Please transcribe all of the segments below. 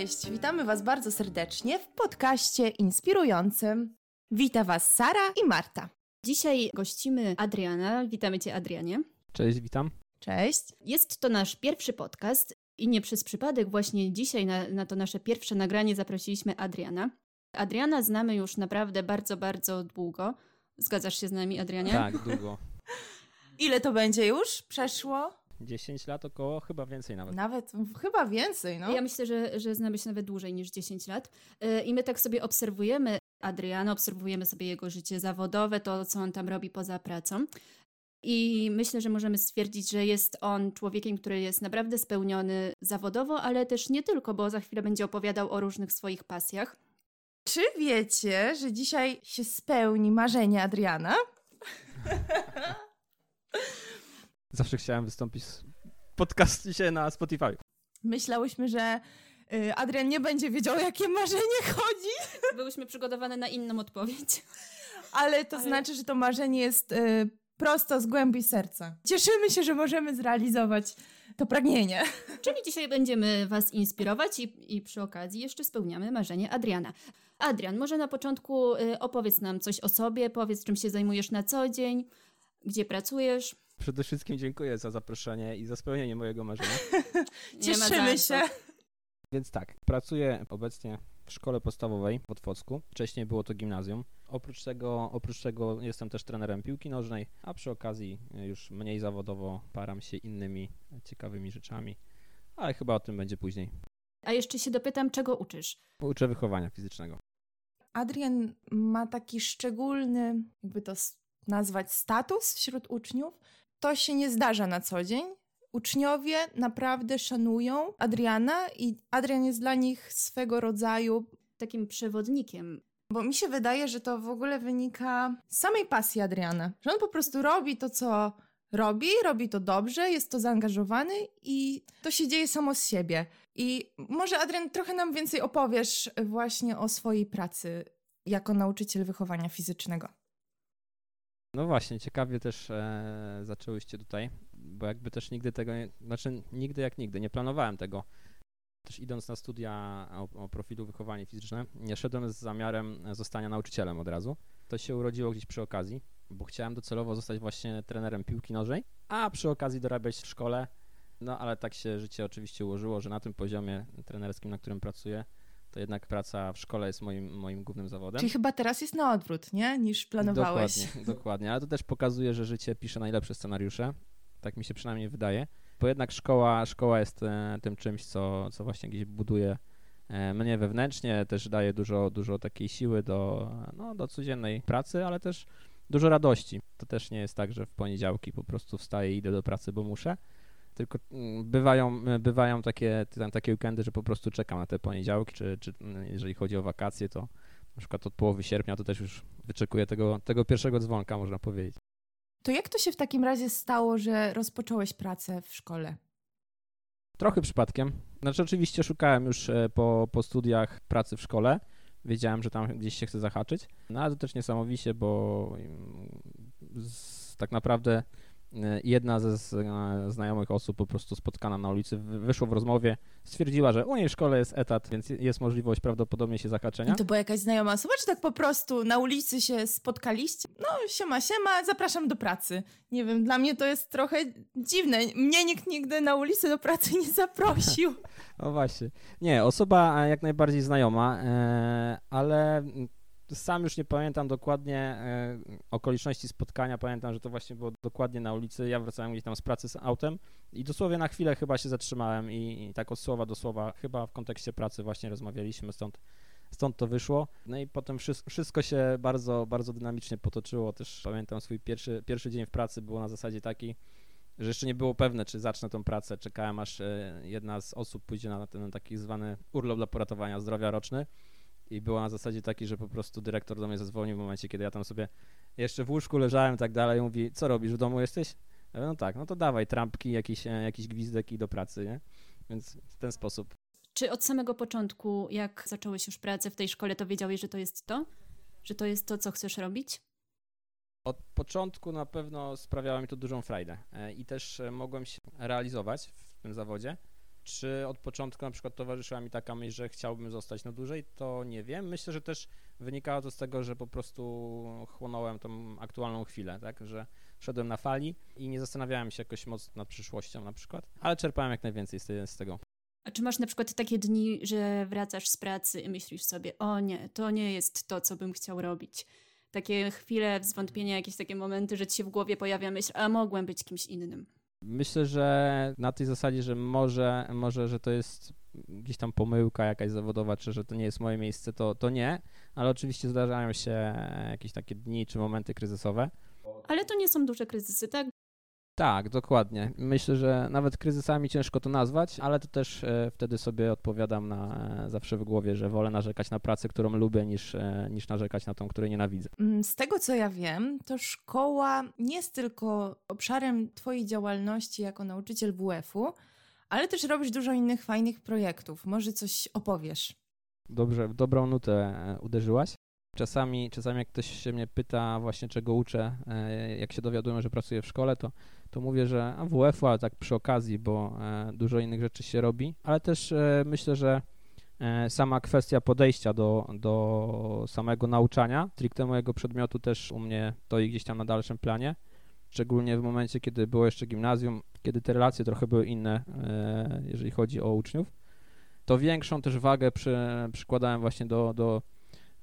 Cześć, witamy Was bardzo serdecznie w podcaście inspirującym. Wita Was Sara i Marta. Dzisiaj gościmy Adriana. Witamy Cię, Adrianie. Cześć, witam. Cześć. Jest to nasz pierwszy podcast i nie przez przypadek właśnie dzisiaj na, na to nasze pierwsze nagranie zaprosiliśmy Adriana. Adriana znamy już naprawdę bardzo, bardzo długo. Zgadzasz się z nami, Adrianie? Tak, długo. Ile to będzie już? Przeszło? 10 lat około, chyba więcej nawet. Nawet chyba więcej, no. Ja myślę, że, że znamy się nawet dłużej niż 10 lat. Yy, I my tak sobie obserwujemy Adriana, obserwujemy sobie jego życie zawodowe, to co on tam robi poza pracą. I myślę, że możemy stwierdzić, że jest on człowiekiem, który jest naprawdę spełniony zawodowo, ale też nie tylko, bo za chwilę będzie opowiadał o różnych swoich pasjach. Czy wiecie, że dzisiaj się spełni marzenie Adriana? Zawsze chciałem wystąpić w podcaście na Spotify. Myślałyśmy, że y, Adrian nie będzie wiedział, o jakie marzenie chodzi, Byłyśmy przygotowane na inną odpowiedź. ale to Ale- znaczy, że to marzenie jest y, prosto z głębi serca. Cieszymy się, że możemy zrealizować to pragnienie. Czyli dzisiaj będziemy Was inspirować i, i przy okazji jeszcze spełniamy marzenie Adriana. Adrian, może na początku y, opowiedz nam coś o sobie, powiedz czym się zajmujesz na co dzień, gdzie pracujesz. Przede wszystkim dziękuję za zaproszenie i za spełnienie mojego marzenia. Cieszymy się. Więc tak, pracuję obecnie w szkole podstawowej w Otwocku. Wcześniej było to gimnazjum. Oprócz tego, oprócz tego jestem też trenerem piłki nożnej, a przy okazji już mniej zawodowo param się innymi ciekawymi rzeczami. Ale chyba o tym będzie później. A jeszcze się dopytam, czego uczysz? Uczę wychowania fizycznego. Adrian ma taki szczególny, jakby to nazwać, status wśród uczniów. To się nie zdarza na co dzień. Uczniowie naprawdę szanują Adriana i Adrian jest dla nich swego rodzaju, Takim przewodnikiem. bo mi się wydaje, że to w ogóle wynika z samej pasji Adriana. Że on po prostu robi to, co robi, robi to dobrze, jest to zaangażowany i to się dzieje samo z siebie. I może Adrian trochę nam więcej opowiesz właśnie o swojej pracy jako nauczyciel wychowania fizycznego. No właśnie, ciekawie też e, zaczęłyście tutaj, bo jakby też nigdy tego, nie, znaczy nigdy jak nigdy, nie planowałem tego. Też idąc na studia o, o profilu wychowanie fizyczne, nie szedłem z zamiarem zostania nauczycielem od razu. To się urodziło gdzieś przy okazji, bo chciałem docelowo zostać właśnie trenerem piłki nożnej, a przy okazji dorabiać w szkole. No ale tak się życie oczywiście ułożyło, że na tym poziomie trenerskim, na którym pracuję, to jednak praca w szkole jest moim, moim głównym zawodem. Czyli chyba teraz jest na odwrót, nie? Niż planowałeś. Dokładnie, dokładnie, ale to też pokazuje, że życie pisze najlepsze scenariusze. Tak mi się przynajmniej wydaje. Bo jednak szkoła, szkoła jest e, tym czymś, co, co właśnie gdzieś buduje e, mnie wewnętrznie, też daje dużo, dużo takiej siły do, no, do codziennej pracy, ale też dużo radości. To też nie jest tak, że w poniedziałki po prostu wstaję i idę do pracy, bo muszę. Tylko mm, bywają, bywają takie, tam, takie weekendy, że po prostu czekam na te poniedziałki, czy, czy mm, jeżeli chodzi o wakacje, to na przykład od połowy sierpnia to też już wyczekuję tego, tego pierwszego dzwonka, można powiedzieć. To jak to się w takim razie stało, że rozpocząłeś pracę w szkole? Trochę przypadkiem. Znaczy oczywiście szukałem już e, po, po studiach pracy w szkole. Wiedziałem, że tam gdzieś się chcę zahaczyć. No ale to też niesamowicie, bo mm, tak naprawdę e, jedna ze e, znajomych osób po prostu spotkana na ulicy w- wyszło w rozmowie, stwierdziła, że u niej w szkole jest etat, więc jest możliwość prawdopodobnie się zahaczenia. I to była jakaś znajoma osoba, czy tak po prostu na ulicy się spotkaliście? No, siema, siema, zapraszam do pracy. Nie wiem, dla mnie to jest trochę dziwne. Mnie nikt nigdy na ulicy do pracy nie zaprosił. No właśnie. Nie, osoba e, jak najbardziej znajoma, e, ale sam już nie pamiętam dokładnie e, okoliczności spotkania. Pamiętam, że to właśnie było dokładnie na ulicy. Ja wracałem gdzieś tam z pracy z autem i dosłownie na chwilę chyba się zatrzymałem i, i tak od słowa do słowa, chyba w kontekście pracy właśnie rozmawialiśmy, stąd, stąd to wyszło. No i potem wszy- wszystko się bardzo, bardzo dynamicznie potoczyło. Też pamiętam swój pierwszy, pierwszy dzień w pracy było na zasadzie takiej, że jeszcze nie było pewne, czy zacznę tą pracę. Czekałem, aż e, jedna z osób pójdzie na ten taki zwany urlop dla poratowania zdrowia roczny i było na zasadzie taki, że po prostu dyrektor do mnie zadzwonił w momencie, kiedy ja tam sobie jeszcze w łóżku leżałem i tak dalej i mówi, co robisz, w domu jesteś? Ja mówię, no tak, no to dawaj, trampki, jakiś, e, jakiś gwizdek i do pracy, nie? Więc w ten sposób. Czy od samego początku, jak zacząłeś już pracę w tej szkole, to wiedziałeś, że to jest to? Że to jest to, co chcesz robić? Od początku na pewno sprawiało mi to dużą frajdę e, i też e, mogłem się realizować w tym zawodzie. Czy od początku na przykład towarzyszyła mi taka myśl, że chciałbym zostać na dłużej, to nie wiem. Myślę, że też wynikało to z tego, że po prostu chłonąłem tą aktualną chwilę, tak, że szedłem na fali i nie zastanawiałem się jakoś mocno nad przyszłością na przykład, ale czerpałem jak najwięcej z, tego. A czy masz na przykład takie dni, że wracasz z pracy i myślisz sobie, o nie, to nie jest to, co bym chciał robić? Takie chwile zwątpienia, jakieś takie momenty, że ci się w głowie pojawia myśl, a mogłem być kimś innym. Myślę, że na tej zasadzie, że może, może że to jest gdzieś tam pomyłka jakaś zawodowa, czy że to nie jest moje miejsce, to, to nie, ale oczywiście zdarzają się jakieś takie dni czy momenty kryzysowe. Ale to nie są duże kryzysy, tak? Tak, dokładnie. Myślę, że nawet kryzysami ciężko to nazwać, ale to też e, wtedy sobie odpowiadam na e, zawsze w głowie, że wolę narzekać na pracę, którą lubię, niż, e, niż narzekać na tą, której nienawidzę. Mm, z tego co ja wiem, to szkoła nie jest tylko obszarem Twojej działalności jako nauczyciel WF-u, ale też robisz dużo innych fajnych projektów. Może coś opowiesz? Dobrze, w dobrą nutę uderzyłaś. Czasami, czasami jak ktoś się mnie pyta właśnie czego uczę, jak się dowiaduję, że pracuję w szkole, to to mówię, że WF-u, ale tak przy okazji, bo e, dużo innych rzeczy się robi, ale też e, myślę, że e, sama kwestia podejścia do, do samego nauczania, stricte mojego przedmiotu też u mnie to i gdzieś tam na dalszym planie, szczególnie w momencie, kiedy było jeszcze gimnazjum, kiedy te relacje trochę były inne, jeżeli chodzi o uczniów, to większą też wagę przy, przykładałem właśnie do, do,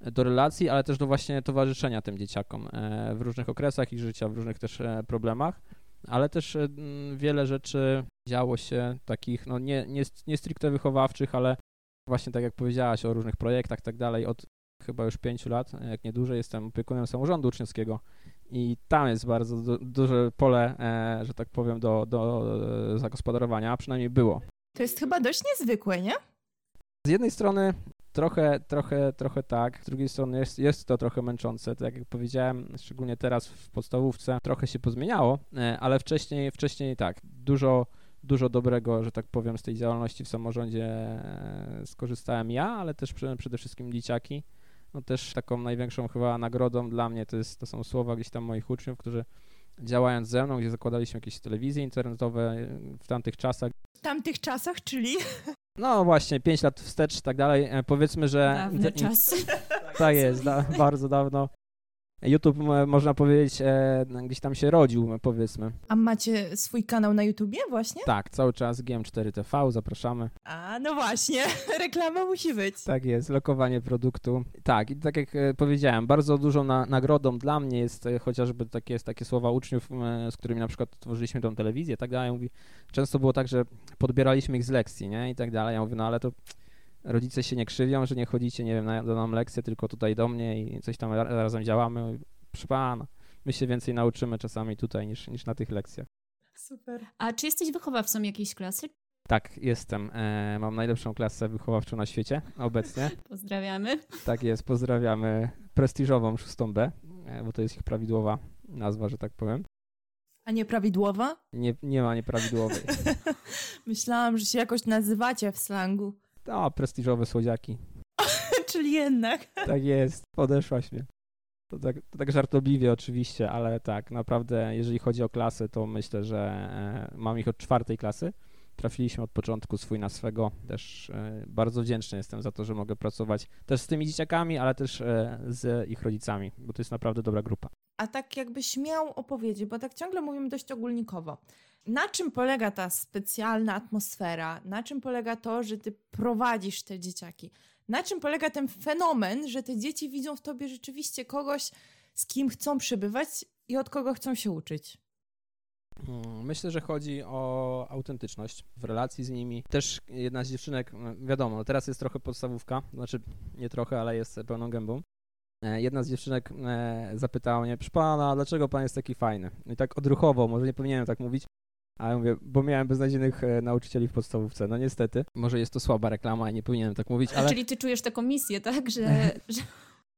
do relacji, ale też do właśnie towarzyszenia tym dzieciakom w różnych okresach ich życia, w różnych też problemach ale też e, wiele rzeczy działo się takich, no nie, nie, nie stricte wychowawczych, ale właśnie tak jak powiedziałaś o różnych projektach i tak dalej, od chyba już pięciu lat, jak nie dłużej, jestem opiekunem samorządu uczniowskiego i tam jest bardzo du duże pole, e, że tak powiem, do, do e, zagospodarowania, a przynajmniej było. To jest chyba dość niezwykłe, nie? Z jednej strony Trochę, trochę, trochę tak. Z drugiej strony jest, jest to trochę męczące. Tak jak powiedziałem, szczególnie teraz w podstawówce trochę się pozmieniało, e, ale wcześniej, wcześniej tak, dużo, dużo dobrego, że tak powiem, z tej działalności w samorządzie e, skorzystałem ja, ale też przede wszystkim dzieciaki. No też taką największą chyba nagrodą dla mnie to, jest, to są słowa gdzieś tam moich uczniów, którzy działając ze mną, gdzie zakładaliśmy jakieś telewizje internetowe w tamtych czasach. W tamtych czasach, czyli? No właśnie, 5 lat wstecz i tak dalej. E, powiedzmy, że... Dawne czasy. Tak jest, da, bardzo dawno. YouTube, można powiedzieć, e, gdzieś tam się rodził, powiedzmy. A macie swój kanał na YouTubie właśnie? Tak, cały czas GM4TV, zapraszamy. A, no właśnie, reklama musi być. Tak jest, lokowanie produktu. Tak, i tak jak e, powiedziałem, bardzo dużą na, nagrodą dla mnie jest e, chociażby takie, takie słowa uczniów, z którymi na przykład tworzyliśmy tą telewizję, tak dalej. Mówi, często było tak, że podbieraliśmy ich z lekcji, nie, i tak dalej. Ja mówię, no ale to rodzice się nie krzywią, że nie chodzicie, nie wiem, na, na nam lekcję, tylko tutaj do mnie i coś tam razem działamy. Proszę pana, my się więcej nauczymy czasami tutaj niż, niż na tych lekcjach. Super. A czy jesteś wychowawcą jakiejś klasy? Tak, jestem. E, mam najlepszą klasę wychowawczą na świecie obecnie. Pozdrawiamy. Tak jest, pozdrawiamy prestiżową 6B, e, bo to jest ich prawidłowa nazwa, że tak powiem. A nieprawidłowa? Nie, nie ma nieprawidłowej. Myślałam, że się jakoś nazywacie w slangu. No, prestiżowe słodziaki. Czyli jednak. Tak jest, podeszłaś mnie. To tak, to tak żartobliwie oczywiście, ale tak, naprawdę jeżeli chodzi o klasy, to myślę, że e, mam ich od czwartej klasy. Trafiliśmy od początku swój na swego. Też e, bardzo wdzięczny jestem za to, że mogę pracować też z tymi dzieciakami, ale też e, z ich rodzicami, bo to jest naprawdę dobra grupa. A tak jakbyś miał opowiedzieć, bo tak ciągle mówimy dość ogólnikowo. Na czym polega ta specjalna atmosfera? Na czym polega to, że ty prowadzisz te dzieciaki? Na czym polega ten fenomen, że te dzieci widzą w tobie rzeczywiście kogoś, z kim chcą przebywać i od kogo chcą się uczyć? Hmm, myślę, że chodzi o autentyczność w relacji z nimi. Też jedna z dziewczynek, wiadomo, teraz jest trochę podstawówka, znaczy nie trochę, ale jest pełną gębą. E, jedna z dziewczynek e, zapytała mnie, proszę pana, dlaczego pan jest taki fajny? I tak odruchowo, może nie powinienem tak mówić, a ja mówię, bo miałem beznadziejnych e, nauczycieli w podstawówce. No niestety, może jest to słaba reklama i nie powinienem tak mówić, ale... Czyli ty czujesz taką misję, tak? Że, że...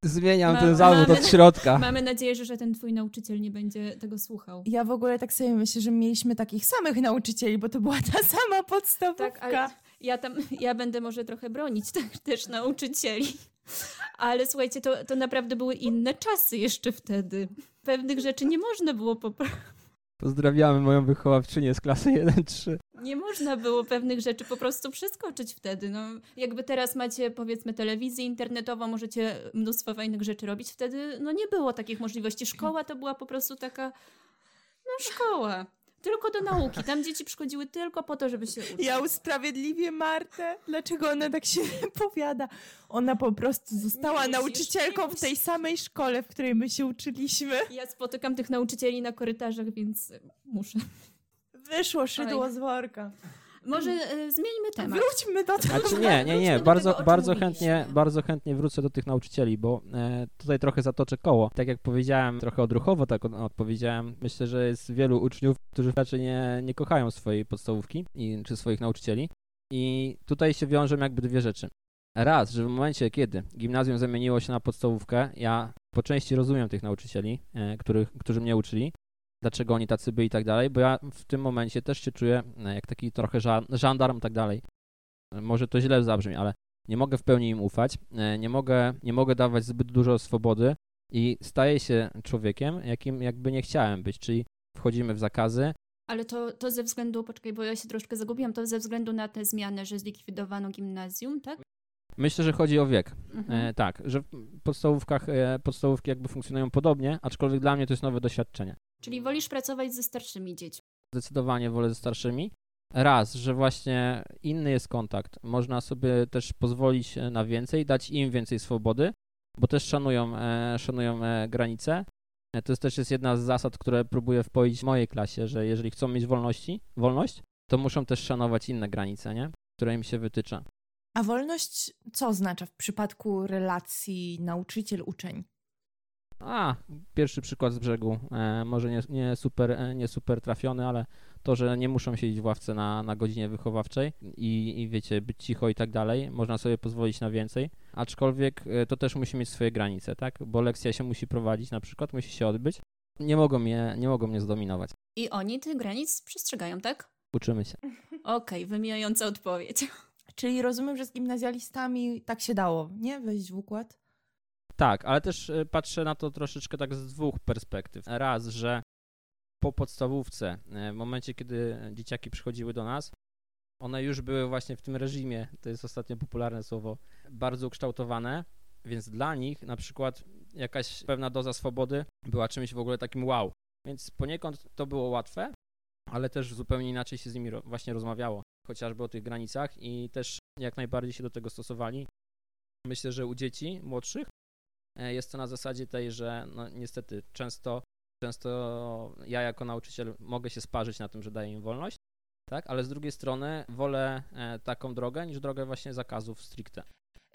Zmieniam Ma, ten zawód od środka. Mamy nadzieję, że, że ten twój nauczyciel nie będzie tego słuchał. Ja w ogóle tak sobie myślę, że mieliśmy takich samych nauczycieli, bo to była ta sama podstawówka. Tak, ja tam, ja będę może trochę bronić tak, też nauczycieli. Ale słuchajcie, to, to naprawdę były inne czasy jeszcze wtedy. Pewnych rzeczy nie można było poprawić. Pozdrawiamy moją wychowawczynię z klasy 1-3. Nie można było pewnych rzeczy po prostu przeskoczyć wtedy. No, jakby teraz macie, powiedzmy, telewizję internetową, możecie mnóstwo fajnych rzeczy robić. Wtedy no, nie było takich możliwości. Szkoła to była po prostu taka, no szkoła. Tylko do nauki. Tam dzieci przychodziły tylko po to, żeby się uczyć. Ja usprawiedliwię Martę. Dlaczego ona tak się wypowiada? Ona po prostu została Nie nauczycielką w tej samej szkole, w której my się uczyliśmy. Ja spotykam tych nauczycieli na korytarzach, więc muszę. Wyszło szydło z worka. Może e, zmieńmy temat. Wróćmy do tego. Znaczy nie, nie, nie, bardzo, tego, bardzo mówiliśmy. chętnie, bardzo chętnie wrócę do tych nauczycieli, bo e, tutaj trochę zatoczę koło. Tak jak powiedziałem, trochę odruchowo tak od, odpowiedziałem, myślę, że jest wielu uczniów, którzy raczej nie, nie kochają swojej podstawówki i, czy swoich nauczycieli. I tutaj się wiążą jakby dwie rzeczy. Raz, że w momencie, kiedy gimnazjum zamieniło się na podstawówkę, ja po części rozumiem tych nauczycieli, e, których, którzy mnie uczyli, dlaczego oni tacy byli i tak dalej, bo ja w tym momencie też się czuję e, jak taki trochę ża- żandarm i tak dalej. Może to źle zabrzmi, ale nie mogę w pełni im ufać, e, nie mogę, nie mogę dawać zbyt dużo swobody i staję się człowiekiem, jakim jakby nie chciałem być, czyli wchodzimy w zakazy. Ale to, to ze względu, poczekaj, bo ja się troszkę zagubiłam, to ze względu na te zmiany, że zlikwidowano gimnazjum, tak? Myślę, że chodzi o wiek. Mhm. E, tak, że w podstawówkach, e, podstawówki jakby funkcjonują podobnie, aczkolwiek dla mnie to jest nowe doświadczenie. Czyli wolisz pracować ze starszymi dziećmi. Zdecydowanie wolę ze starszymi. Raz, że właśnie inny jest kontakt. Można sobie też pozwolić e, na więcej, dać im więcej swobody, bo też szanują, e, szanują e, granice. E, To jest też jest jedna z zasad, które próbuję wpoić w mojej klasie, że jeżeli chcą mieć wolności, wolność, to muszą też szanować inne granice, nie? które im się wytycza. A wolność co oznacza w przypadku relacji nauczyciel-uczeń? A, pierwszy przykład z brzegu, e, może nie, nie, super, e, nie super trafiony, ale to, że nie muszą siedzieć w ławce na, na godzinie wychowawczej i, i wiecie, być cicho i tak dalej, można sobie pozwolić na więcej, aczkolwiek e, to też musi mieć swoje granice, tak, bo lekcja się musi prowadzić na przykład, musi się odbyć, nie mogą mnie, nie mogą mnie zdominować, I oni tych granic przestrzegają, tak? uczymy się. Okej, wymijająca odpowiedź. Czyli rozumiem, że z gimnazjalistami tak się dało, nie? Wejść w układ? Tak, ale też e, patrzę na to troszeczkę tak z dwóch perspektyw. Raz, że po podstawówce, e, w momencie, kiedy dzieciaki przychodziły do nas, one już były właśnie w tym reżimie, to jest ostatnio popularne słowo, bardzo ukształtowane, więc dla nich na przykład jakaś pewna doza swobody była czymś w ogóle takim wow. Więc poniekąd to było łatwe, ale też zupełnie inaczej się z nimi właśnie rozmawiało, chociażby o tych granicach i też jak najbardziej się do tego stosowali. Myślę, że u dzieci młodszych e, jest to na zasadzie tej, że no niestety często, często ja jako nauczyciel mogę się sparzyć na tym, że daję im wolność, tak, ale z drugiej strony wolę e, taką drogę niż drogę właśnie zakazów stricte.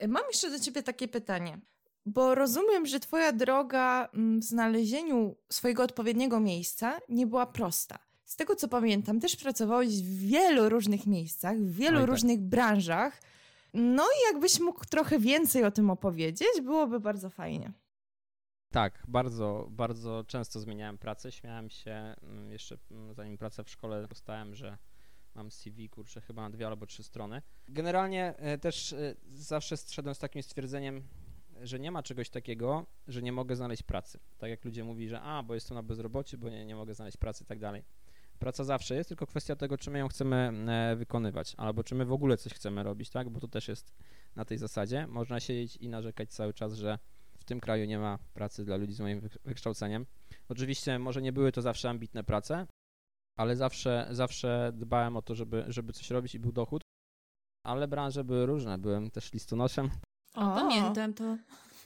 Y, Mam jeszcze do ciebie takie pytanie, bo rozumiem, że twoja droga mm, w znalezieniu swojego odpowiedniego miejsca nie była prosta. Z tego co pamiętam, też pracowałeś w wielu różnych miejscach, w wielu Oj, tak. różnych branżach. No i jakbyś mógł trochę więcej o tym opowiedzieć, byłoby bardzo fajnie. Tak, bardzo, bardzo często zmieniałem pracę. Śmiałem się mm, jeszcze mm, zanim pracę w szkole dostałem, że mam CV, kurczę, chyba na dwie albo trzy strony. Generalnie e, też e, zawsze szedłem z takim stwierdzeniem, że nie ma czegoś takiego, że nie mogę znaleźć pracy. Tak jak ludzie mówili, że a, bo jestem na bezrobociu, bo nie, nie mogę znaleźć pracy i tak dalej. Praca zawsze jest, tylko kwestia tego, czy my ją chcemy e, wykonywać, albo czy my w ogóle coś chcemy robić, tak? Bo to też jest na tej zasadzie. Można siedzieć i narzekać cały czas, że w tym kraju nie ma pracy dla ludzi z moim wy- wykształceniem. Oczywiście może nie były to zawsze ambitne prace, ale zawsze, zawsze dbałem o to, żeby, żeby coś robić i był dochód. Ale branże były różne. Byłem też listonoszem. O, pamiętam to.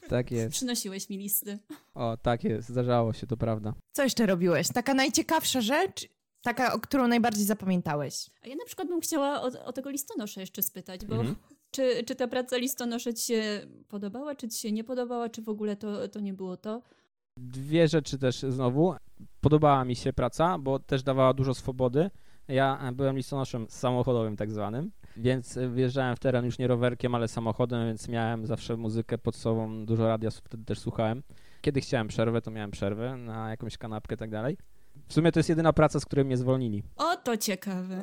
Tak jest. Przynosiłeś mi listy. O, tak jest. Zdarzało się, to prawda. Co jeszcze robiłeś? Taka najciekawsza rzecz, taka, o którą najbardziej zapamiętałeś. A ja na przykład bym chciała o, o tego listonosza jeszcze spytać, bo Mhm. czy, czy ta praca listonosza ci się podobała, czy ci się nie podobała, czy w ogóle to, to nie było to? Dwie rzeczy też znowu. Podobała mi się praca, bo też dawała dużo swobody. Ja byłem listonoszem samochodowym tak zwanym, więc wjeżdżałem w teren już nie rowerkiem, ale samochodem, więc miałem zawsze muzykę pod sobą, dużo radia wtedy też słuchałem. Kiedy chciałem przerwę, to miałem przerwę na jakąś kanapkę i tak dalej. W sumie to jest jedyna praca, z której mnie zwolnili. O, to ciekawe.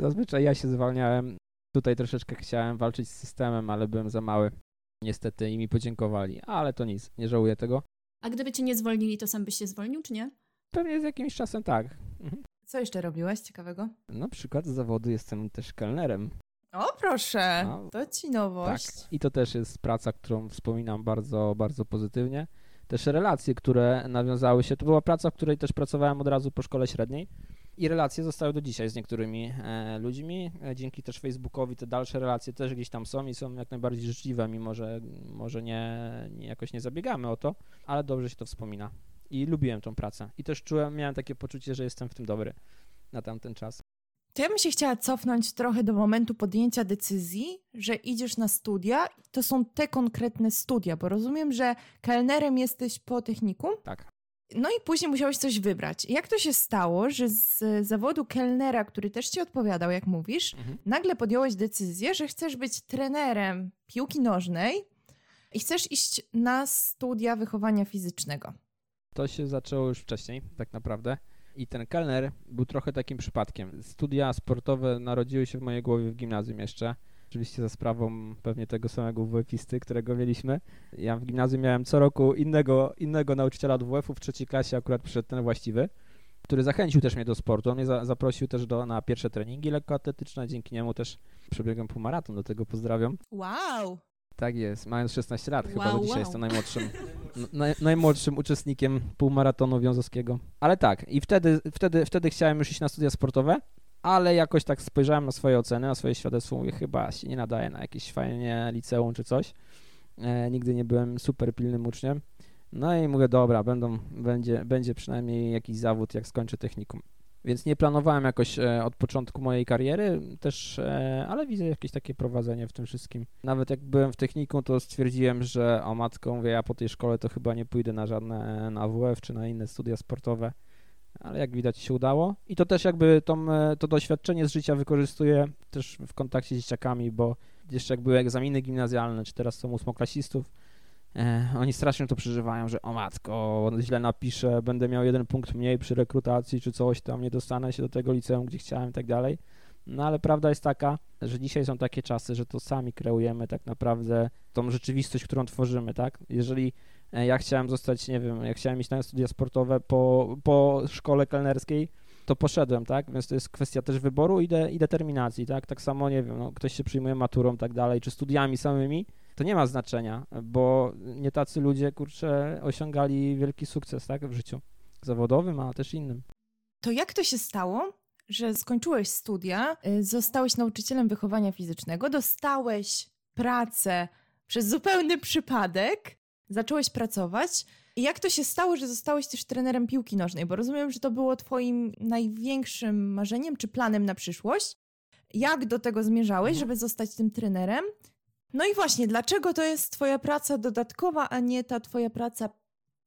Zazwyczaj ja się zwalniałem. Tutaj troszeczkę chciałem walczyć z systemem, ale byłem za mały. Niestety i mi podziękowali, ale to nic, nie żałuję tego. A gdyby cię nie zwolnili, to sam byś się zwolnił, czy nie? Pewnie z jakimś czasem tak. Mhm. Co jeszcze robiłeś ciekawego? Na przykład z zawodu jestem też kelnerem. O, proszę, No. to ci nowość. Tak. I to też jest praca, którą wspominam bardzo, bardzo pozytywnie. Też relacje, które nawiązały się. To była praca, w której też pracowałem od razu po szkole średniej. I relacje zostały do dzisiaj z niektórymi e, ludźmi. E, dzięki też Facebookowi te dalsze relacje też gdzieś tam są i są jak najbardziej życzliwe, mimo że może nie, nie jakoś nie zabiegamy o to, ale dobrze się to wspomina. I lubiłem tą pracę. I też czułem, miałem takie poczucie, że jestem w tym dobry na tamten czas. To ja bym się chciała cofnąć trochę do momentu podjęcia decyzji, że idziesz na studia. To są te konkretne studia, bo rozumiem, że kelnerem jesteś po technikum. Tak. No i później musiałeś coś wybrać. Jak to się stało, że z zawodu kelnera, który też ci odpowiadał, jak mówisz, Mhm. nagle podjąłeś decyzję, że chcesz być trenerem piłki nożnej i chcesz iść na studia wychowania fizycznego. To się zaczęło już wcześniej, tak naprawdę. I ten kelner był trochę takim przypadkiem. Studia sportowe narodziły się w mojej głowie w gimnazjum jeszcze. Oczywiście za sprawą pewnie tego samego WF-isty, którego mieliśmy. Ja w gimnazjum miałem co roku innego, innego nauczyciela od WF-u. W trzeciej klasie akurat przyszedł ten właściwy, który zachęcił też mnie do sportu. On mnie za, zaprosił też do, na pierwsze treningi lekkoatletyczne. Dzięki niemu też przebiegłem półmaraton, do tego pozdrawiam. Wow! Tak jest, mając 16 lat, chyba Wow, do dzisiaj wow. jestem najmłodszym, naj, najmłodszym uczestnikiem półmaratonu wiązowskiego. Ale tak, i wtedy, wtedy, wtedy chciałem już iść na studia sportowe, ale jakoś tak spojrzałem na swoje oceny, na swoje świadectwo, mówię, chyba się nie nadaje na jakieś fajnie liceum czy coś. E, nigdy nie byłem super pilnym uczniem. No i mówię, dobra, będą, będzie, będzie przynajmniej jakiś zawód, jak skończę technikum. Więc nie planowałem jakoś e, od początku mojej kariery też, e, ale widzę jakieś takie prowadzenie w tym wszystkim. Nawet jak byłem w technikum, to stwierdziłem, że o matko, mówię, ja po tej szkole to chyba nie pójdę na żadne na AWF czy na inne studia sportowe. Ale jak widać się udało. I to też jakby tą, e, to doświadczenie z życia wykorzystuję też w kontakcie z dzieciakami, bo jeszcze jak były egzaminy gimnazjalne, czy teraz są ósmoklasistów, E, oni strasznie to przeżywają, że o matko, źle napiszę, będę miał jeden punkt mniej przy rekrutacji, czy coś tam, nie dostanę się do tego liceum, gdzie chciałem i tak dalej. No ale prawda jest taka, że dzisiaj są takie czasy, że to sami kreujemy tak naprawdę tą rzeczywistość, którą tworzymy, tak? Jeżeli e, ja chciałem zostać, nie wiem, jak chciałem iść na studia sportowe po, po szkole kelnerskiej, to poszedłem, tak? Więc to jest kwestia też wyboru i, de, i determinacji, tak? Tak samo, nie wiem, no, ktoś się przyjmuje maturą, tak dalej, czy studiami samymi, to nie ma znaczenia, bo nie tacy ludzie, kurczę, osiągali wielki sukces, tak, w życiu zawodowym, ale też innym. To jak to się stało, że skończyłeś studia, y, zostałeś nauczycielem wychowania fizycznego, dostałeś pracę przez zupełny przypadek, zacząłeś pracować. I jak to się stało, że zostałeś też trenerem piłki nożnej? Bo rozumiem, że to było twoim największym marzeniem czy planem na przyszłość. Jak do tego zmierzałeś, żeby zostać tym trenerem? No i właśnie, dlaczego to jest twoja praca dodatkowa, a nie ta twoja praca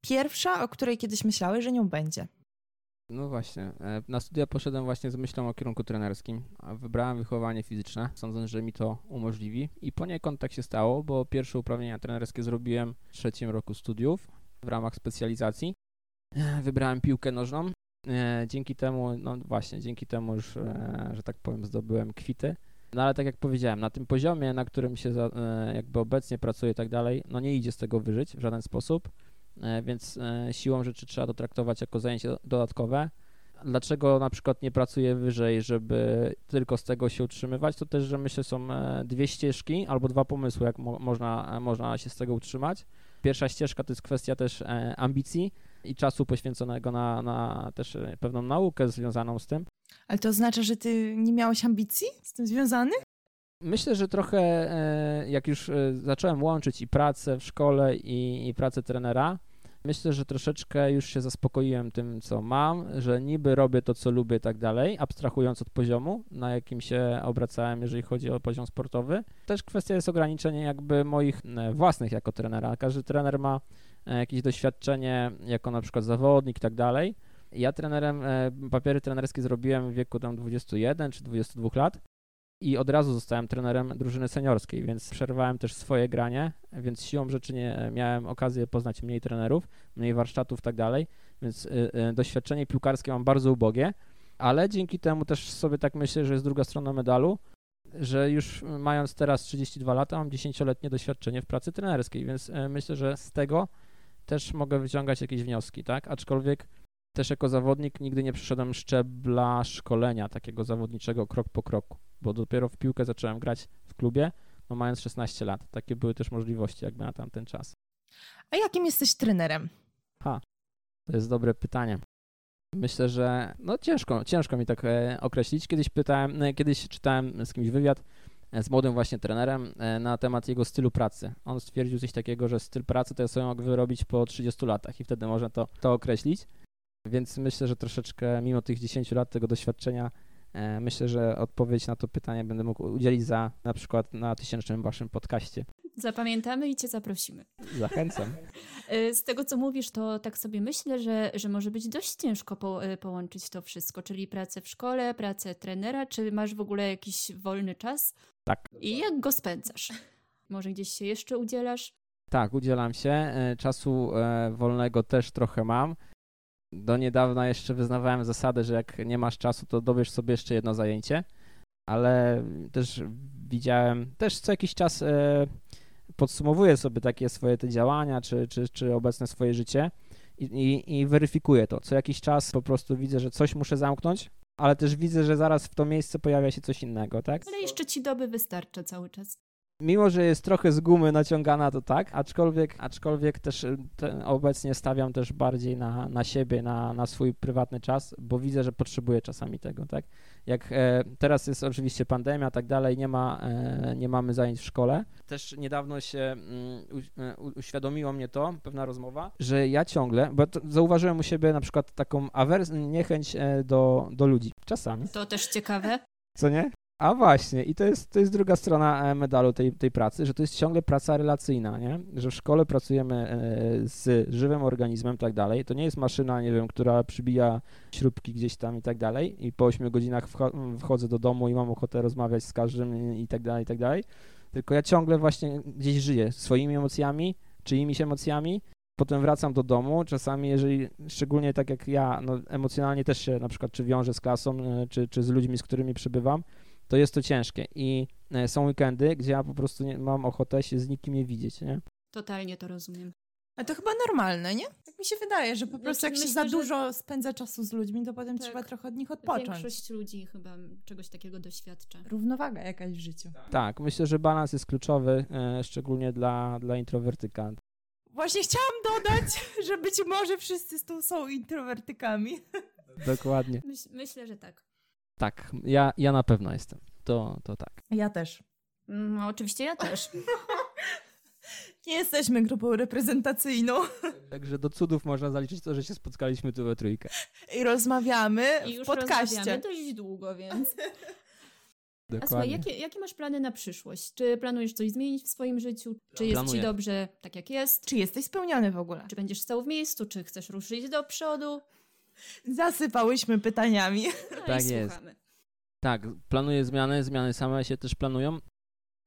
pierwsza, o której kiedyś myślałeś, że nią będzie? No właśnie, e, na studia poszedłem właśnie z myślą o kierunku trenerskim, wybrałem wychowanie fizyczne, sądząc, że mi to umożliwi i poniekąd tak się stało, bo pierwsze uprawnienia trenerskie zrobiłem w trzecim roku studiów w ramach specjalizacji. E, Wybrałem piłkę nożną, E, dzięki temu, no właśnie, dzięki temu już, że tak powiem, zdobyłem kwity. No ale tak jak powiedziałem, na tym poziomie, na którym się za, e, jakby obecnie pracuję i tak dalej, no nie idzie z tego wyżyć w żaden sposób, e, więc e, siłą rzeczy trzeba to traktować jako zajęcie dodatkowe. Dlaczego na przykład nie pracuję wyżej, żeby tylko z tego się utrzymywać? To też, że myślę, są dwie ścieżki albo dwa pomysły, jak mo można, można się z tego utrzymać. Pierwsza ścieżka to jest kwestia też ambicji i czasu poświęconego na, na też pewną naukę związaną z tym. Ale to oznacza, że ty nie miałeś ambicji z tym związanych? Myślę, że trochę e, jak już e, zacząłem łączyć i pracę w szkole i, i pracę trenera, myślę, że troszeczkę już się zaspokoiłem tym, co mam, że niby robię to, co lubię i tak dalej, abstrahując od poziomu, na jakim się obracałem, jeżeli chodzi o poziom sportowy. Też kwestia jest ograniczenia jakby moich e, własnych jako trenera. Każdy trener ma jakieś doświadczenie jako na przykład zawodnik i tak dalej. Ja trenerem, e, papiery trenerskie zrobiłem w wieku tam 21 czy 22 lat i od razu zostałem trenerem drużyny seniorskiej, więc przerwałem też swoje granie, więc siłą rzeczy nie miałem okazję poznać mniej trenerów, mniej warsztatów i tak dalej, więc y, doświadczenie piłkarskie mam bardzo ubogie, ale dzięki temu też sobie tak myślę, że jest druga strona medalu, że już mając teraz 32 lata mam 10-letnie doświadczenie w pracy trenerskiej, więc myślę, że z tego też mogę wyciągać jakieś wnioski, tak? Aczkolwiek Też jako zawodnik nigdy nie przeszedłem szczebla szkolenia takiego zawodniczego krok po kroku, bo dopiero w piłkę zacząłem grać w klubie, no mając 16 lat. Takie były też możliwości jakby na tamten czas. A jakim jesteś trenerem? Ha, to jest dobre pytanie. Myślę, że no ciężko, ciężko mi tak e, określić. Kiedyś pytałem, e, kiedyś czytałem z kimś wywiad e, z młodym właśnie trenerem na temat jego stylu pracy. On stwierdził coś takiego, że styl pracy to są jak wyrobić po 30 latach i wtedy można to, to określić. Więc myślę, że troszeczkę mimo tych 10 lat tego doświadczenia, e, myślę, że odpowiedź na to pytanie będę mógł udzielić za na przykład na tysięcznym waszym podcaście. Zapamiętamy i cię zaprosimy. Zachęcam. Y, Z tego, co mówisz, to tak sobie myślę, że, że może być dość ciężko po, y, połączyć to wszystko, czyli pracę w szkole, pracę trenera, czy masz w ogóle jakiś wolny czas? Tak. I jak go spędzasz? Może gdzieś się jeszcze udzielasz? Tak, udzielam się. E, Czasu e, wolnego też trochę mam. Do niedawna jeszcze wyznawałem zasadę, że jak nie masz czasu, to dobierz sobie jeszcze jedno zajęcie, ale też widziałem, też co jakiś czas e, podsumowuję sobie takie swoje te działania, czy, czy, czy obecne swoje życie i, i, i weryfikuję to. Co jakiś czas po prostu widzę, że coś muszę zamknąć, ale też widzę, że zaraz w to miejsce pojawia się coś innego, tak? Ale jeszcze ci doby wystarcza cały czas. Mimo, że jest trochę z gumy naciągana, to tak, aczkolwiek, aczkolwiek też y, te, obecnie stawiam też bardziej na, na siebie, na, na swój prywatny czas, bo widzę, że potrzebuję czasami tego, tak. Jak e, teraz jest oczywiście pandemia, tak dalej, nie ma, e, nie mamy zajęć w szkole. Też niedawno się mm, u, e, u, uświadomiło mnie to, pewna rozmowa, że ja ciągle, bo zauważyłem u siebie na przykład taką awers, niechęć e, do, do ludzi, czasami. To też ciekawe. Co nie? A właśnie, i to jest, to jest druga strona e, medalu tej, tej pracy, że to jest ciągle praca relacyjna, nie? Że w szkole pracujemy e, z żywym organizmem i tak dalej. To nie jest maszyna, nie wiem, która przybija śrubki gdzieś tam i tak dalej i po 8 godzinach wcho- wchodzę do domu i mam ochotę rozmawiać z każdym i tak dalej, i tak dalej. Tylko ja ciągle właśnie gdzieś żyję swoimi emocjami, czyimiś emocjami, potem wracam do domu, czasami jeżeli, szczególnie tak jak ja, no, emocjonalnie też się na przykład czy wiążę z klasą, e, czy, czy z ludźmi, z którymi przebywam, to jest to ciężkie i e, są weekendy, gdzie ja po prostu nie mam ochotę się z nikim nie widzieć, nie? Totalnie to rozumiem. A to chyba normalne, nie? Tak mi się wydaje, że po prostu Znaczy, jak się myślę, za że- dużo spędza czasu z ludźmi, to potem Tak. trzeba trochę od nich odpocząć. Większość ludzi chyba czegoś takiego doświadcza. Równowaga jakaś w życiu. Tak, myślę, że balans jest kluczowy, e, szczególnie dla, dla introwertyka. Właśnie chciałam dodać, że być może wszyscy tu są introwertykami. Dokładnie. Myśl, myślę, że tak. Tak, ja, ja na pewno jestem. To, to tak. Ja też. No, oczywiście ja też. Nie jesteśmy grupą reprezentacyjną Także do cudów można zaliczyć to, że się spotkaliśmy tu we trójkę. i rozmawiamy I w już podcaście. rozmawiamy dość długo, więc... A słuchaj, Dokładnie. jakie, jakie masz plany na przyszłość? Czy planujesz coś zmienić w swoim życiu? Czy jest Planuję. ci dobrze tak, jak jest? Czy jesteś spełniony w ogóle? Czy będziesz stał w miejscu? Czy chcesz ruszyć do przodu? Zasypałyśmy pytaniami. No Tak i jest. słuchamy. Tak, planuję zmiany, zmiany same się też planują,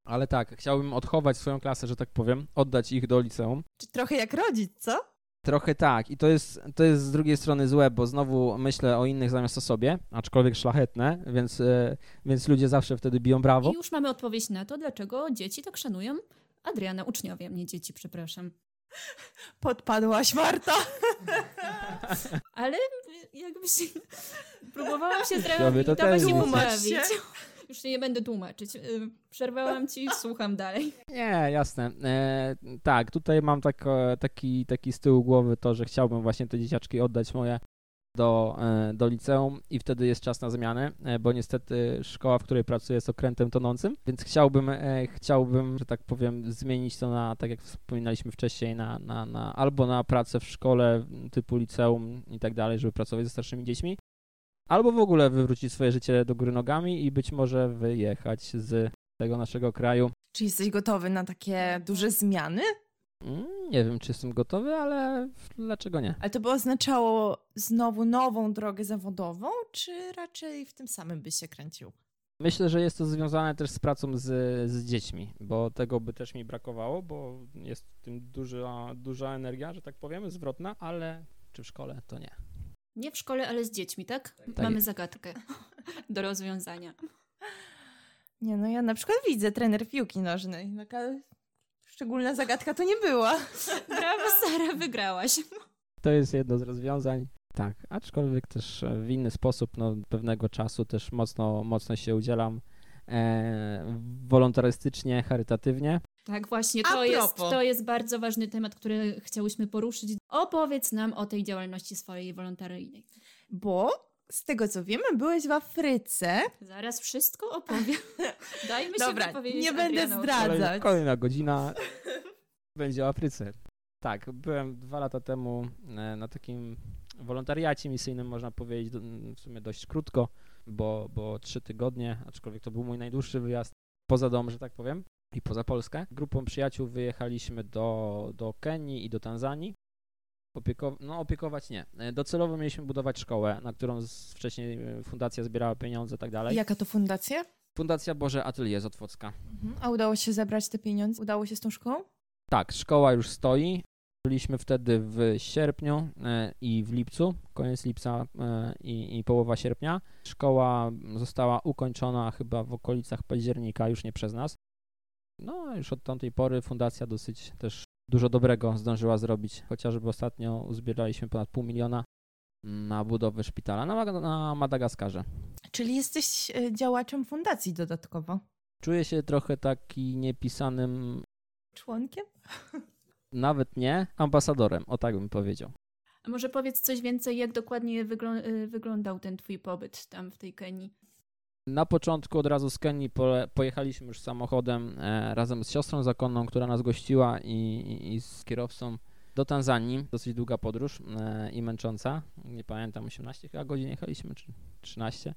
ale tak, chciałbym odchować swoją klasę, że tak powiem, oddać ich do liceum. Czy trochę jak rodzic, co? Trochę tak i to jest, to jest z drugiej strony złe, bo znowu myślę o innych zamiast o sobie, aczkolwiek szlachetne, więc, e, więc ludzie zawsze wtedy biją brawo. I już mamy odpowiedź na to, dlaczego dzieci tak szanują Adriana, uczniowie, nie dzieci, przepraszam. Podpadłaś, Marta. Ale jakbyś... Próbowałam się Tobie to trochę też poprawić. się. Już nie będę tłumaczyć. Y, Przerwałam ci, słucham dalej. Nie, jasne. E, tak, tutaj mam tak, e, taki, taki z tyłu głowy to, że chciałbym właśnie te dzieciaczki oddać moje do, e, do liceum i wtedy jest czas na zmiany, e, bo niestety szkoła, w której pracuję jest okrętem tonącym, więc chciałbym, e, chciałbym, że tak powiem, zmienić to na, tak jak wspominaliśmy wcześniej, na, na, na albo na pracę w szkole typu liceum i tak dalej, żeby pracować ze starszymi dziećmi, albo w ogóle wywrócić swoje życie do góry nogami i być może wyjechać z tego naszego kraju. Czy jesteś gotowy na takie duże zmiany? Mm, Nie wiem, czy jestem gotowy, ale dlaczego nie? Ale to by oznaczało znowu nową drogę zawodową, czy raczej w tym samym byś się kręcił? Myślę, że jest to związane też z pracą z, z dziećmi, bo tego by też mi brakowało, bo jest w tym duża, duża energia, że tak powiem, zwrotna, ale czy w szkole, to nie. Nie w szkole, ale z dziećmi, tak? Tak Mamy jest. zagadkę do rozwiązania. Nie, no ja na przykład widzę trener piłki nożnej. Taka szczególna zagadka to nie była. Brawo, Sara, wygrałaś. To jest jedno z rozwiązań. Tak, aczkolwiek też w inny sposób, no pewnego czasu też mocno, mocno się udzielam e, wolontarystycznie, charytatywnie. Tak, właśnie, to jest, to jest bardzo ważny temat, który chciałyśmy poruszyć. Opowiedz nam o tej działalności swojej wolontaryjnej. Bo z tego co wiemy, byłeś w Afryce. Zaraz wszystko opowiem. Dajmy Dobra, się powiedzieć. nie będę zdradzać. Kolejna, kolejna godzina będzie o Afryce. Tak, byłem dwa lata temu e, na takim wolontariacie misyjnym, można powiedzieć, w sumie dość krótko, bo, bo trzy tygodnie, aczkolwiek to był mój najdłuższy wyjazd poza dom, że tak powiem, i poza Polskę. Grupą przyjaciół wyjechaliśmy do, do Kenii i do Tanzanii. Opieko- no opiekować nie. E, Docelowo mieliśmy budować szkołę, na którą wcześniej e, fundacja zbierała pieniądze i tak dalej. Jaka to fundacja? Fundacja Boże Atelier z Otwocka. A udało się zebrać te pieniądze? Udało się z tą szkołą? Tak, szkoła już stoi. Byliśmy wtedy w sierpniu e, i w lipcu, koniec lipca i, i połowa sierpnia. Szkoła została ukończona chyba w okolicach października, już nie przez nas. No, już od tamtej pory fundacja dosyć też dużo dobrego zdążyła zrobić. Chociażby ostatnio uzbieraliśmy ponad pół miliona na budowę szpitala na, Mag- na Madagaskarze. Czyli jesteś e, działaczem fundacji dodatkowo. Czuję się trochę taki niepisanym, Członkiem? nawet nie, ambasadorem, o tak bym powiedział. A może powiedz coś więcej, jak dokładnie wyglą- y, wyglądał ten twój pobyt tam w tej Kenii? Na początku od razu z Kenii pojechaliśmy już samochodem e, razem z siostrą zakonną, która nas gościła i, i, i z kierowcą do Tanzanii. Dosyć długa podróż e, i męcząca. Nie pamiętam, 18 chyba godzin jechaliśmy, czy 13.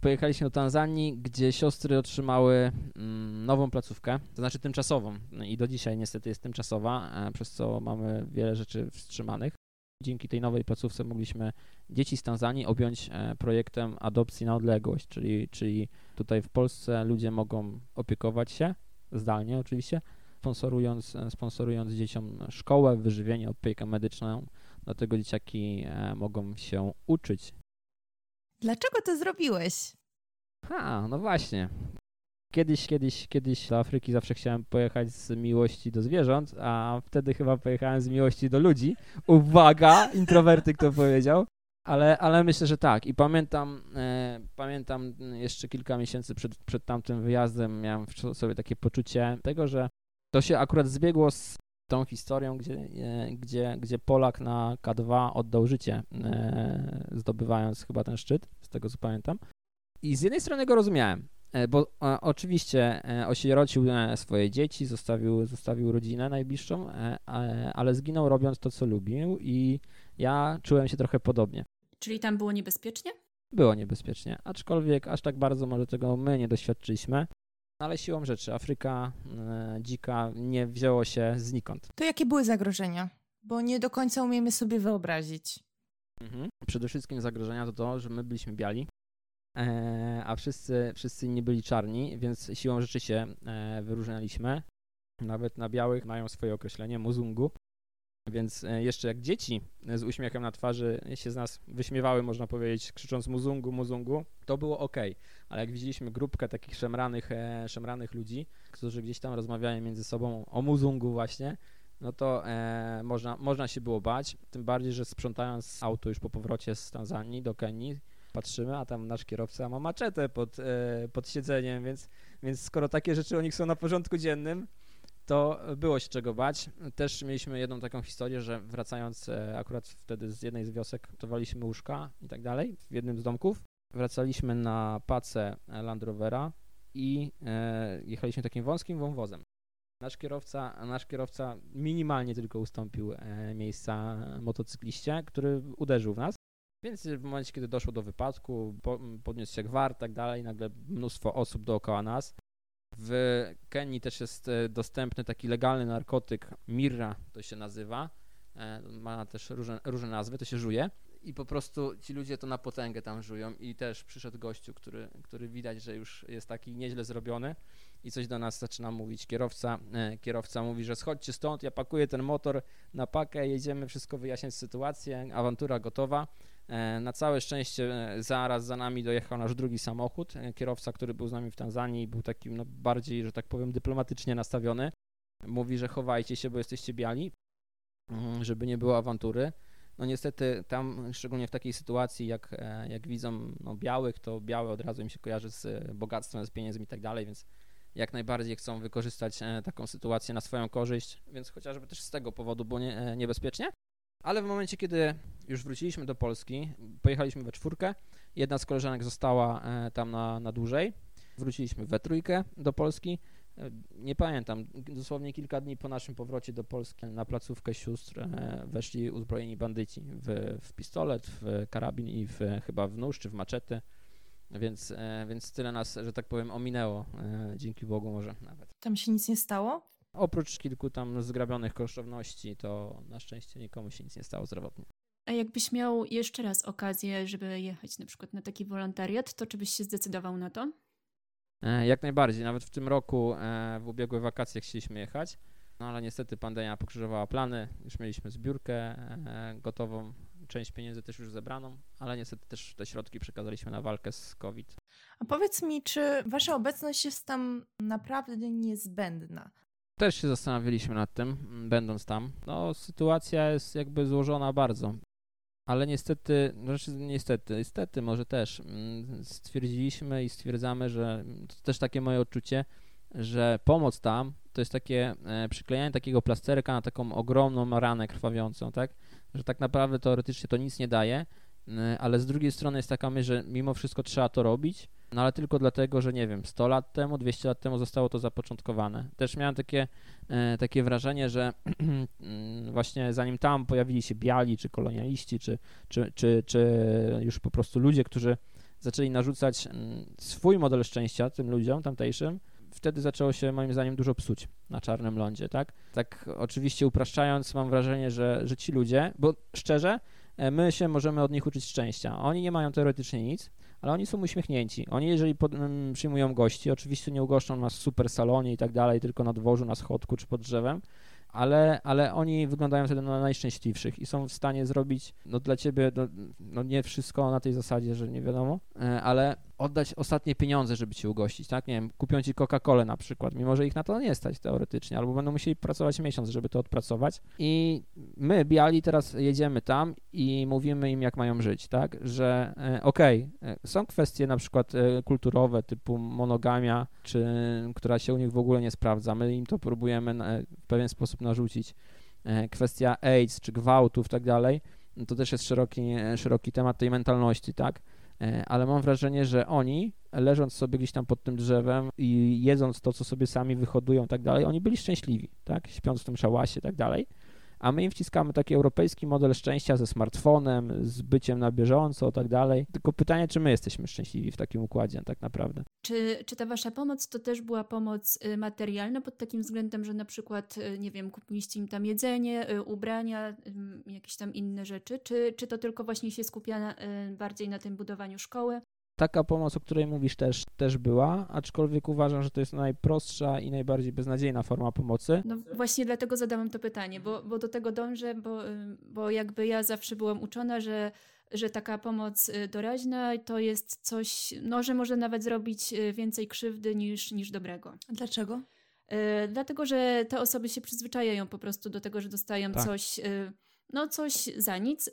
Pojechaliśmy do Tanzanii, gdzie siostry otrzymały mm, nową placówkę, to znaczy tymczasową i do dzisiaj niestety jest tymczasowa, e, przez co mamy wiele rzeczy wstrzymanych. Dzięki tej nowej placówce mogliśmy dzieci z Tanzanii objąć e, projektem adopcji na odległość, czyli, czyli tutaj w Polsce ludzie mogą opiekować się, zdalnie oczywiście, sponsorując, e, sponsorując dzieciom szkołę, wyżywienie, opiekę medyczną, dlatego dzieciaki e, mogą się uczyć. Dlaczego to zrobiłeś? Ha, no właśnie. Kiedyś, kiedyś, kiedyś do Afryki zawsze chciałem pojechać z miłości do zwierząt, a wtedy chyba pojechałem z miłości do ludzi. Uwaga, introwerty kto powiedział. Ale, ale myślę, że tak. I pamiętam, e, pamiętam jeszcze kilka miesięcy przed, przed tamtym wyjazdem miałem w sobie takie poczucie tego, że to się akurat zbiegło z tą historią, gdzie, e, gdzie, gdzie Polak na K2 oddał życie, e, zdobywając chyba ten szczyt, z tego co pamiętam. I z jednej strony go rozumiałem, bo e, oczywiście e, osierocił e, swoje dzieci, zostawił, zostawił rodzinę najbliższą, ale, ale zginął robiąc to, co lubił i ja czułem się trochę podobnie. Czyli tam było niebezpiecznie? Było niebezpiecznie, aczkolwiek aż tak bardzo może tego my nie doświadczyliśmy, ale siłą rzeczy Afryka dzika nie wzięło się znikąd. To jakie były zagrożenia? Bo nie do końca umiemy sobie wyobrazić. Mhm. Przede wszystkim zagrożenia to to, że my byliśmy biali, a wszyscy, wszyscy inni byli czarni, więc siłą rzeczy się e, wyróżnialiśmy. Nawet na białych mają swoje określenie, muzungu. Więc e, jeszcze jak dzieci z uśmiechem na twarzy się z nas wyśmiewały, można powiedzieć, krzycząc muzungu, muzungu, to było ok. Ale jak widzieliśmy grupkę takich szemranych, e, szemranych ludzi, którzy gdzieś tam rozmawiają między sobą o muzungu właśnie, no to e, można, można się było bać. Tym bardziej, że sprzątając auto już po powrocie z Tanzanii do Kenii, patrzymy, a tam nasz kierowca ma maczetę pod, e, pod siedzeniem, więc, więc skoro takie rzeczy o nich są na porządku dziennym, to było się czego bać. Też mieliśmy jedną taką historię, że wracając e, akurat wtedy z jednej z wiosek, towaliśmy łóżka i tak dalej w jednym z domków. Wracaliśmy na pacę Land Rovera i e, jechaliśmy takim wąskim wąwozem. Nasz kierowca, nasz kierowca minimalnie tylko ustąpił miejsca motocykliście, który uderzył w nas. Więc w momencie, kiedy doszło do wypadku, po, podniósł się gwar, tak dalej, nagle mnóstwo osób dookoła nas. W Kenii też jest e, dostępny taki legalny narkotyk, mirra to się nazywa. E, ma też różne, różne nazwy, to się żuje. I po prostu ci ludzie to na potęgę tam żują. I też przyszedł gościu, który, który widać, że już jest taki nieźle zrobiony i coś do nas zaczyna mówić. Kierowca, e, kierowca mówi, że schodźcie stąd, ja pakuję ten motor na pakę, jedziemy wszystko wyjaśniać sytuację, awantura gotowa. E, Na całe szczęście e, zaraz za nami dojechał nasz drugi samochód. Kierowca, który był z nami w Tanzanii, był takim no, bardziej, że tak powiem, dyplomatycznie nastawiony. Mówi, że chowajcie się, bo jesteście biali, mm, żeby nie było awantury. no niestety tam, szczególnie w takiej sytuacji, jak, jak widzą no, białych, to białe od razu im się kojarzy z bogactwem, z pieniędzmi i tak dalej, więc jak najbardziej chcą wykorzystać e, taką sytuację na swoją korzyść, więc chociażby też z tego powodu było nie, e, niebezpiecznie. Ale w momencie, kiedy już wróciliśmy do Polski, pojechaliśmy we czwórkę, jedna z koleżanek została tam na, na dłużej, wróciliśmy we trójkę do Polski, nie pamiętam, dosłownie kilka dni po naszym powrocie do Polski na placówkę sióstr e, weszli uzbrojeni bandyci w, w pistolet, w karabin i w, chyba w nóż czy w maczety, więc, e, więc tyle nas, że tak powiem, ominęło, e, dzięki Bogu może nawet. Tam się nic nie stało? Oprócz kilku tam zgrabionych kosztowności, to na szczęście nikomu się nic nie stało zdrowotnie. A jakbyś miał jeszcze raz okazję, żeby jechać na przykład na taki wolontariat, to czy byś się zdecydował na to? E, jak najbardziej. Nawet w tym roku, w ubiegłe wakacje chcieliśmy jechać, no ale niestety pandemia pokrzyżowała plany. Już mieliśmy zbiórkę gotową, część pieniędzy też już zebraną, ale niestety też te środki przekazaliśmy na walkę z COVID. A powiedz mi, czy wasza obecność jest tam naprawdę niezbędna? Też się zastanawialiśmy nad tym, będąc tam. No, sytuacja jest jakby złożona bardzo ale niestety, znaczy niestety, niestety może też mm, stwierdziliśmy i stwierdzamy, że to też takie moje odczucie, że pomoc tam to jest takie e, przyklejanie takiego plasterka na taką ogromną ranę krwawiącą, tak? Że tak naprawdę teoretycznie to nic nie daje, ale z drugiej strony jest taka myśl, że mimo wszystko trzeba to robić, no ale tylko dlatego, że nie wiem, 100 lat temu, 200 lat temu zostało to zapoczątkowane. Też miałem takie, e, takie wrażenie, że mm, właśnie zanim tam pojawili się biali, czy kolonialiści, czy, czy, czy, czy już po prostu ludzie, którzy zaczęli narzucać mm, swój model szczęścia tym ludziom tamtejszym, wtedy zaczęło się moim zdaniem dużo psuć na czarnym lądzie, tak? Tak oczywiście upraszczając, mam wrażenie, że, że ci ludzie, bo szczerze, e, my się możemy od nich uczyć szczęścia. Oni nie mają teoretycznie nic, ale oni są uśmiechnięci. Oni, jeżeli pod, um, przyjmują gości, oczywiście nie ugoszczą nas w super salonie i tak dalej, tylko na dworzu, na schodku czy pod drzewem, ale, ale oni wyglądają wtedy na najszczęśliwszych i są w stanie zrobić no, dla ciebie no, no nie wszystko na tej zasadzie, że nie wiadomo, e, ale oddać ostatnie pieniądze, żeby cię ugościć, tak? Nie wiem, kupią ci Coca-Colę na przykład, mimo że ich na to nie stać teoretycznie, albo będą musieli pracować miesiąc, żeby to odpracować. I my, biali, teraz jedziemy tam i mówimy im, jak mają żyć, tak? Że e, okej, okay, e, są kwestie na przykład e, kulturowe, typu monogamia, czy która się u nich w ogóle nie sprawdza. My im to próbujemy w pewien sposób narzucić. Kwestia AIDS, czy gwałtów, tak dalej, to też jest szeroki, szeroki temat tej mentalności, tak? E, ale mam wrażenie, że oni, leżąc sobie gdzieś tam pod tym drzewem i jedząc to, co sobie sami wyhodują tak dalej, oni byli szczęśliwi, tak, śpiąc w tym szałasie tak dalej a my im wciskamy taki europejski model szczęścia ze smartfonem, z byciem na bieżąco i tak dalej. Tylko pytanie, czy my jesteśmy szczęśliwi w takim układzie tak naprawdę. Czy, czy ta wasza pomoc to też była pomoc y, materialna pod takim względem, że na przykład, y, nie wiem, kupiliście im tam jedzenie, y, ubrania, jakieś tam inne rzeczy, czy, czy to tylko właśnie się skupia na, bardziej na tym budowaniu szkoły? Taka pomoc, o której mówisz, też, też była, aczkolwiek uważam, że to jest najprostsza i najbardziej beznadziejna forma pomocy. No właśnie dlatego zadałam to pytanie, bo, bo do tego dążę, bo, bo jakby ja zawsze byłam uczona, że, że taka pomoc y, doraźna to jest coś, no, że może nawet zrobić y, więcej krzywdy niż, niż dobrego. Dlaczego? Y, dlatego, że te osoby się przyzwyczajają po prostu do tego, że dostają tak. coś no coś za nic, y,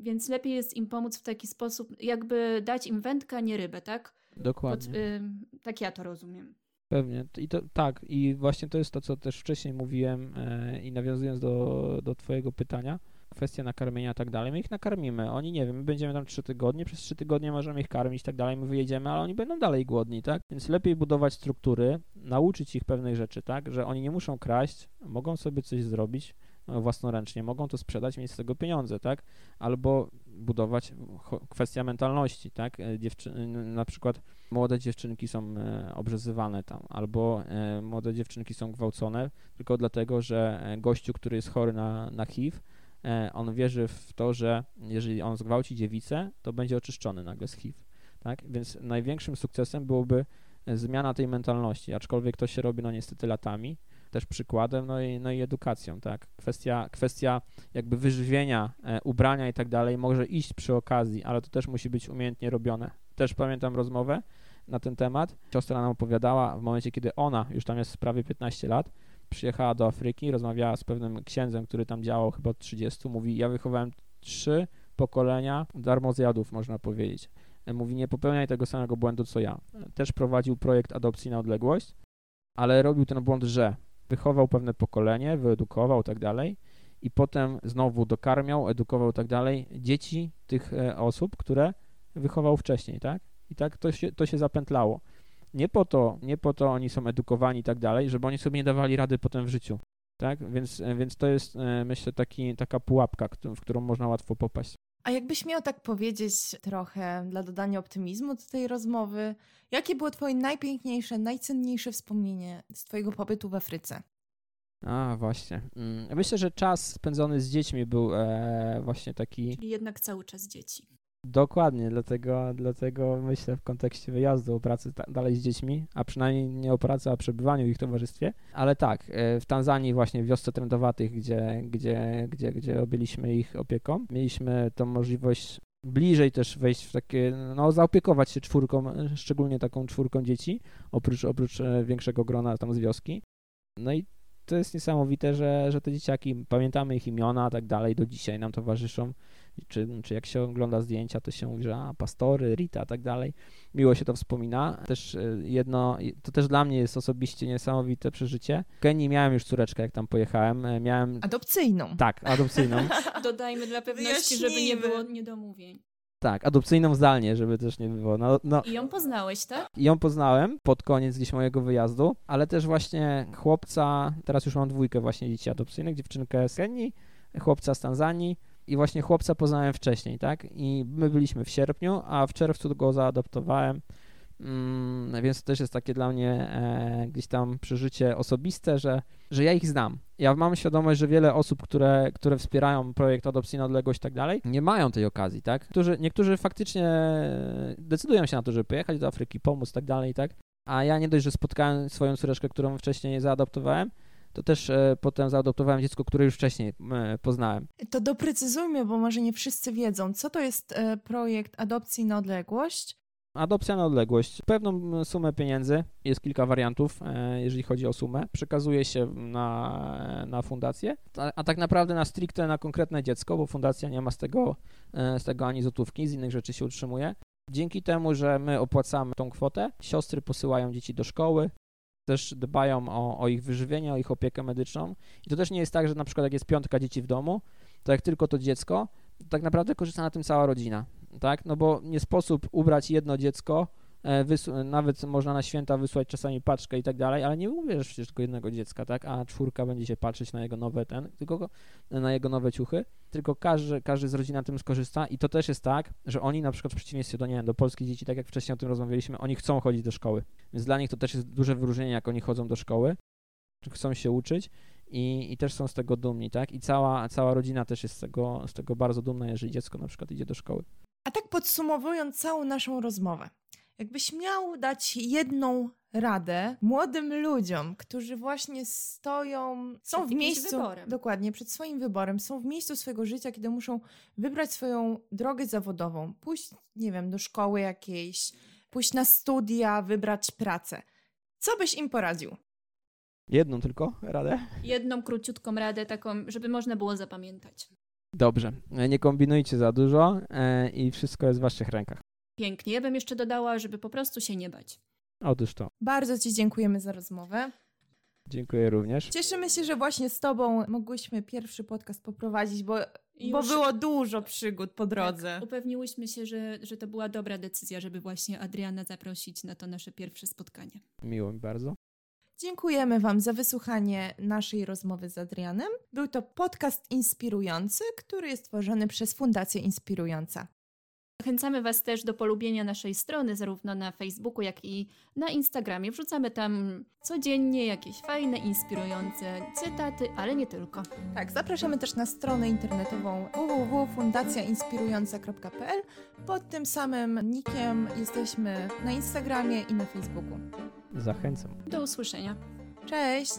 więc lepiej jest im pomóc w taki sposób, jakby dać im wędkę, nie rybę, tak? Dokładnie. Pod, y, tak ja to rozumiem. Pewnie. I to, tak, i właśnie to jest to, co też wcześniej mówiłem e, i nawiązując do, do twojego pytania, kwestia nakarmienia i tak dalej, my ich nakarmimy. Oni, nie wiem, my będziemy tam trzy tygodnie, przez trzy tygodnie możemy ich karmić i tak dalej, my wyjedziemy, ale oni będą dalej głodni, tak? Więc lepiej budować struktury, nauczyć ich pewnych rzeczy, tak? Że oni nie muszą kraść, mogą sobie coś zrobić, własnoręcznie, mogą to sprzedać, mieć z tego pieniądze, tak? Albo budować kwestia mentalności, tak? E, dziewczy na przykład młode dziewczynki są e, obrzezywane tam, albo e, młode dziewczynki są gwałcone tylko dlatego, że gościu, który jest chory na, na HIV, on wierzy w to, że jeżeli on zgwałci dziewicę, to będzie oczyszczony nagle z HIV, tak? Więc największym sukcesem byłoby zmiana tej mentalności, aczkolwiek to się robi no niestety latami, też przykładem, no i, no i edukacją, tak. Kwestia, kwestia jakby wyżywienia, e, ubrania i tak dalej może iść przy okazji, ale to też musi być umiejętnie robione. Też pamiętam rozmowę na ten temat. Siostra nam opowiadała w momencie, kiedy ona, już tam jest prawie 15 lat, przyjechała do Afryki, rozmawiała z pewnym księdzem, który tam działał chyba od 30, mówi, ja wychowałem trzy pokolenia darmozjadów, można powiedzieć. Mówi, nie popełniaj tego samego błędu, co ja. Też prowadził projekt adopcji na odległość, ale robił ten błąd, że wychował pewne pokolenie, wyedukował tak dalej i potem znowu dokarmiał, edukował tak dalej dzieci tych e, osób, które wychował wcześniej, tak? I tak to się, to się zapętlało. Nie po to, nie po to oni są edukowani i tak dalej, żeby oni sobie nie dawali rady potem w życiu, tak? Więc, e, więc to jest, e, myślę, taki, taka pułapka, w którą można łatwo popaść. A jakbyś miał tak powiedzieć trochę dla dodania optymizmu do tej rozmowy, jakie było twoje najpiękniejsze, najcenniejsze wspomnienie z twojego pobytu w Afryce? A, właśnie. Mm, myślę, że czas spędzony z dziećmi był e, właśnie taki... Czyli jednak cały czas dzieci. Dokładnie, dlatego, dlatego myślę w kontekście wyjazdu o pracy dalej z dziećmi, a przynajmniej nie o pracy, a przebywaniu w ich towarzystwie. Ale tak, e, w Tanzanii właśnie w wiosce trendowatych, gdzie, gdzie, gdzie, gdzie objęliśmy ich opieką, mieliśmy tą możliwość bliżej też wejść w takie, no zaopiekować się czwórką, szczególnie taką czwórką dzieci, oprócz, oprócz e, większego grona tam z wioski. No i to jest niesamowite, że, że te dzieciaki, pamiętamy ich imiona, tak dalej, do dzisiaj nam towarzyszą czy, czy jak się ogląda zdjęcia, to się mówi, że a, pastory, Rita, tak dalej. Miło się to wspomina. Też e, jedno, to też dla mnie jest osobiście niesamowite przeżycie. W Kenii miałem już córeczkę, jak tam pojechałem. E, miałem... Adopcyjną. Tak, adopcyjną. Dodajmy dla pewności, żeby nie było niedomówień. Tak, adopcyjną zdalnie, żeby też nie było. No, no. I ją poznałeś, tak? I ją poznałem pod koniec gdzieś mojego wyjazdu, ale też właśnie chłopca, teraz już mam dwójkę właśnie dzieci adopcyjnych, dziewczynkę z Kenii, chłopca z Tanzanii i właśnie chłopca poznałem wcześniej, tak? I my byliśmy w sierpniu, a w czerwcu go zaadoptowałem, mm, więc to też jest takie dla mnie e, gdzieś tam przeżycie osobiste, że, że ja ich znam. Ja mam świadomość, że wiele osób, które, które wspierają projekt Adopcji na odległość i tak dalej, nie mają tej okazji, tak? Niektórzy, faktycznie decydują się na to, żeby pojechać do Afryki, pomóc i tak dalej, tak? A ja nie dość, że spotkałem swoją córeczkę, którą wcześniej zaadoptowałem, to też e, potem zaadoptowałem dziecko, które już wcześniej e, poznałem. To doprecyzujmy, bo może nie wszyscy wiedzą, co to jest e, projekt adopcji na odległość. Adopcja na odległość. Pewną sumę pieniędzy, jest kilka wariantów, jeżeli chodzi o sumę, przekazuje się na, na fundację, a, a tak naprawdę na stricte na konkretne dziecko, bo fundacja nie ma z tego, z tego ani złotówki, z innych rzeczy się utrzymuje. Dzięki temu, że my opłacamy tą kwotę, siostry posyłają dzieci do szkoły, też dbają o, o ich wyżywienie, o ich opiekę medyczną. I to też nie jest tak, że na przykład jak jest piątka dzieci w domu, to jak tylko to dziecko, to tak naprawdę korzysta na tym cała rodzina, tak? No bo nie sposób ubrać jedno dziecko E, nawet można na święta wysłać czasami paczkę i tak dalej, ale nie ubierzesz przecież tylko jednego dziecka, tak? A czwórka będzie się patrzeć na jego nowe ten, tylko na jego nowe ciuchy, tylko każdy, każdy z rodziny na tym skorzysta i to też jest tak, że oni na przykład w przeciwieństwie do, nie wiem, do polskich dzieci, tak jak wcześniej o tym rozmawialiśmy, oni chcą chodzić do szkoły, więc dla nich to też jest duże wyróżnienie, jak oni chodzą do szkoły, chcą się uczyć i, i też są z tego dumni, tak? I cała, cała rodzina też jest z tego, z tego bardzo dumna, jeżeli dziecko na przykład idzie do szkoły. A tak podsumowując całą naszą rozmowę, Jakbyś miał dać jedną radę młodym ludziom, którzy właśnie stoją, są przed w miejscu, wyborem. dokładnie, przed swoim wyborem, są w miejscu swojego życia, kiedy muszą wybrać swoją drogę zawodową, pójść, nie wiem, do szkoły jakiejś, pójść na studia, wybrać pracę. Co byś im poradził? Jedną tylko radę? Jedną króciutką radę, taką, żeby można było zapamiętać. Dobrze, nie kombinujcie za dużo e, i wszystko jest w waszych rękach pięknie. Ja bym jeszcze dodała, żeby po prostu się nie bać. Otóż to. Bardzo Ci dziękujemy za rozmowę. Dziękuję również. Cieszymy się, że właśnie z Tobą mogłyśmy pierwszy podcast poprowadzić, bo, bo było dużo przygód po drodze. Tak, upewniłyśmy się, że, że to była dobra decyzja, żeby właśnie Adriana zaprosić na to nasze pierwsze spotkanie. Miło mi bardzo. Dziękujemy Wam za wysłuchanie naszej rozmowy z Adrianem. Był to podcast inspirujący, który jest tworzony przez Fundację Inspirująca. Zachęcamy Was też do polubienia naszej strony, zarówno na Facebooku, jak i na Instagramie. Wrzucamy tam codziennie jakieś fajne, inspirujące cytaty, ale nie tylko. Tak, zapraszamy też na stronę internetową www.fundacjainspirująca.pl. Pod tym samym nickiem jesteśmy na Instagramie i na Facebooku. Zachęcam. Do usłyszenia. Cześć!